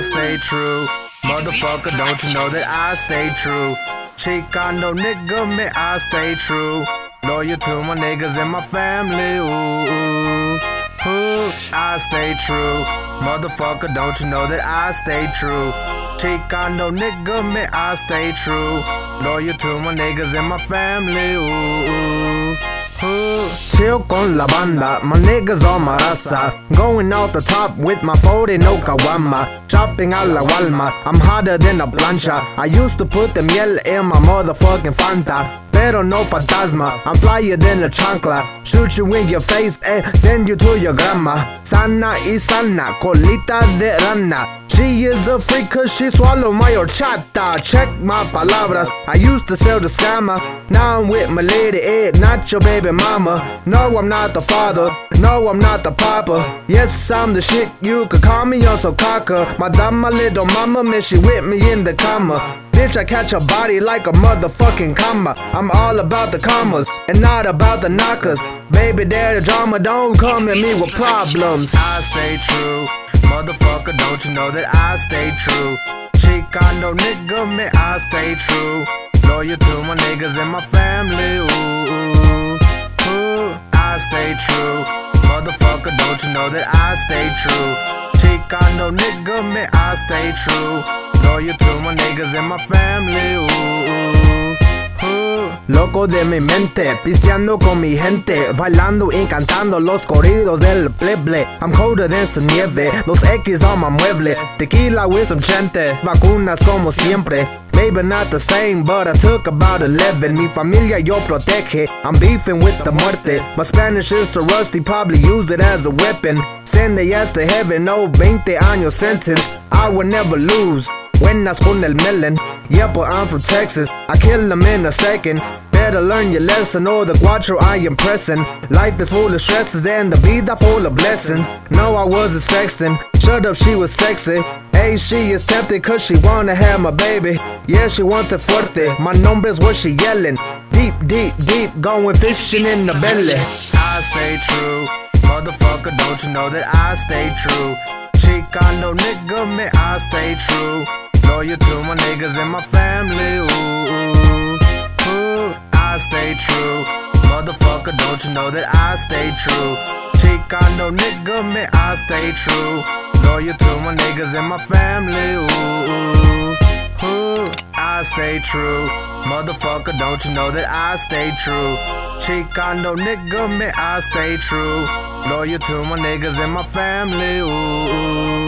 I stay true. Motherfucker, don't you know that I stay true? Chicano nigga, man, I stay true. Loyal to my niggas and my family, ooh, ooh. I stay true. Motherfucker, don't you know that I stay true? Chicano nigga, man, I stay true. Loyal to my niggas and my family, ooh, ooh. Chill con la banda, my niggas on my raza. Going off the top with my 40 no caguama. Shopping a la Walmart, I'm hotter than a plancha. I used to put the miel in my motherfucking Fanta. Pero no fantasma, I'm flyer than a chancla. Shoot you in your face and send you to your grandma. Sana y sana, colita de rana. She is a freak cause she swallowed my horchata. Check my palabras, I used to sell the scammer. Now I'm with my lady Ed, not your baby mama. No, I'm not the father. No, I'm not the papa. Yes, I'm the shit. You could call me on Sokaka. Madame, my little mama, man, she with me in the comma. Bitch, I catch a body like a motherfucking comma. I'm all about the commas and not about the knockers. Baby, daddy drama, don't come at me with problems. I stay true. Motherfucker, don't you know that I stay true? Chicano nigga, man, I stay true. Loyal to my niggas and my family, ooh, ooh. I stay true. Motherfucker, don't you know that I stay true? Chicano nigga, man, I stay true. Loyal to my niggas and my family, ooh. Loco de mi mente, pisteando con mi gente, bailando y cantando los corridos del pleble. I'm colder than some nieve, los X on my mueble, tequila with some chente, vacunas como siempre. Maybe not the same, but I took about 11. Mi familia yo protege. I'm beefing with the muerte. My Spanish is too rusty, probably use it as a weapon. Send the ass to heaven, no 20 años sentence. I will never lose. Buenas con el melon. Yeah, but I'm from Texas. I kill them in a second. Better learn your lesson or the guacho I am pressing. Life is full of stresses and the vida full of blessings. No, I wasn't sexting. Shut up, she was sexy. Hey, she is tempted cause she wanna have my baby. Yeah, she wants it fuerte. My number's what she yelling. Deep, deep, deep, going fishing in the belly. I stay true. Motherfucker, don't you know that I stay true? Chicano nigga, man, I stay true. Loyal to my niggas and my family, ooh, ooh, ooh. I stay true. Motherfucker, don't you know that I stay true? Chicano nigga, man, I stay true. Loyal to my niggas and my family, ooh, ooh, ooh. I stay true. Motherfucker, don't you know that I stay true? Chicano nigga, man, I stay true. Loyal to my niggas and my family, ooh.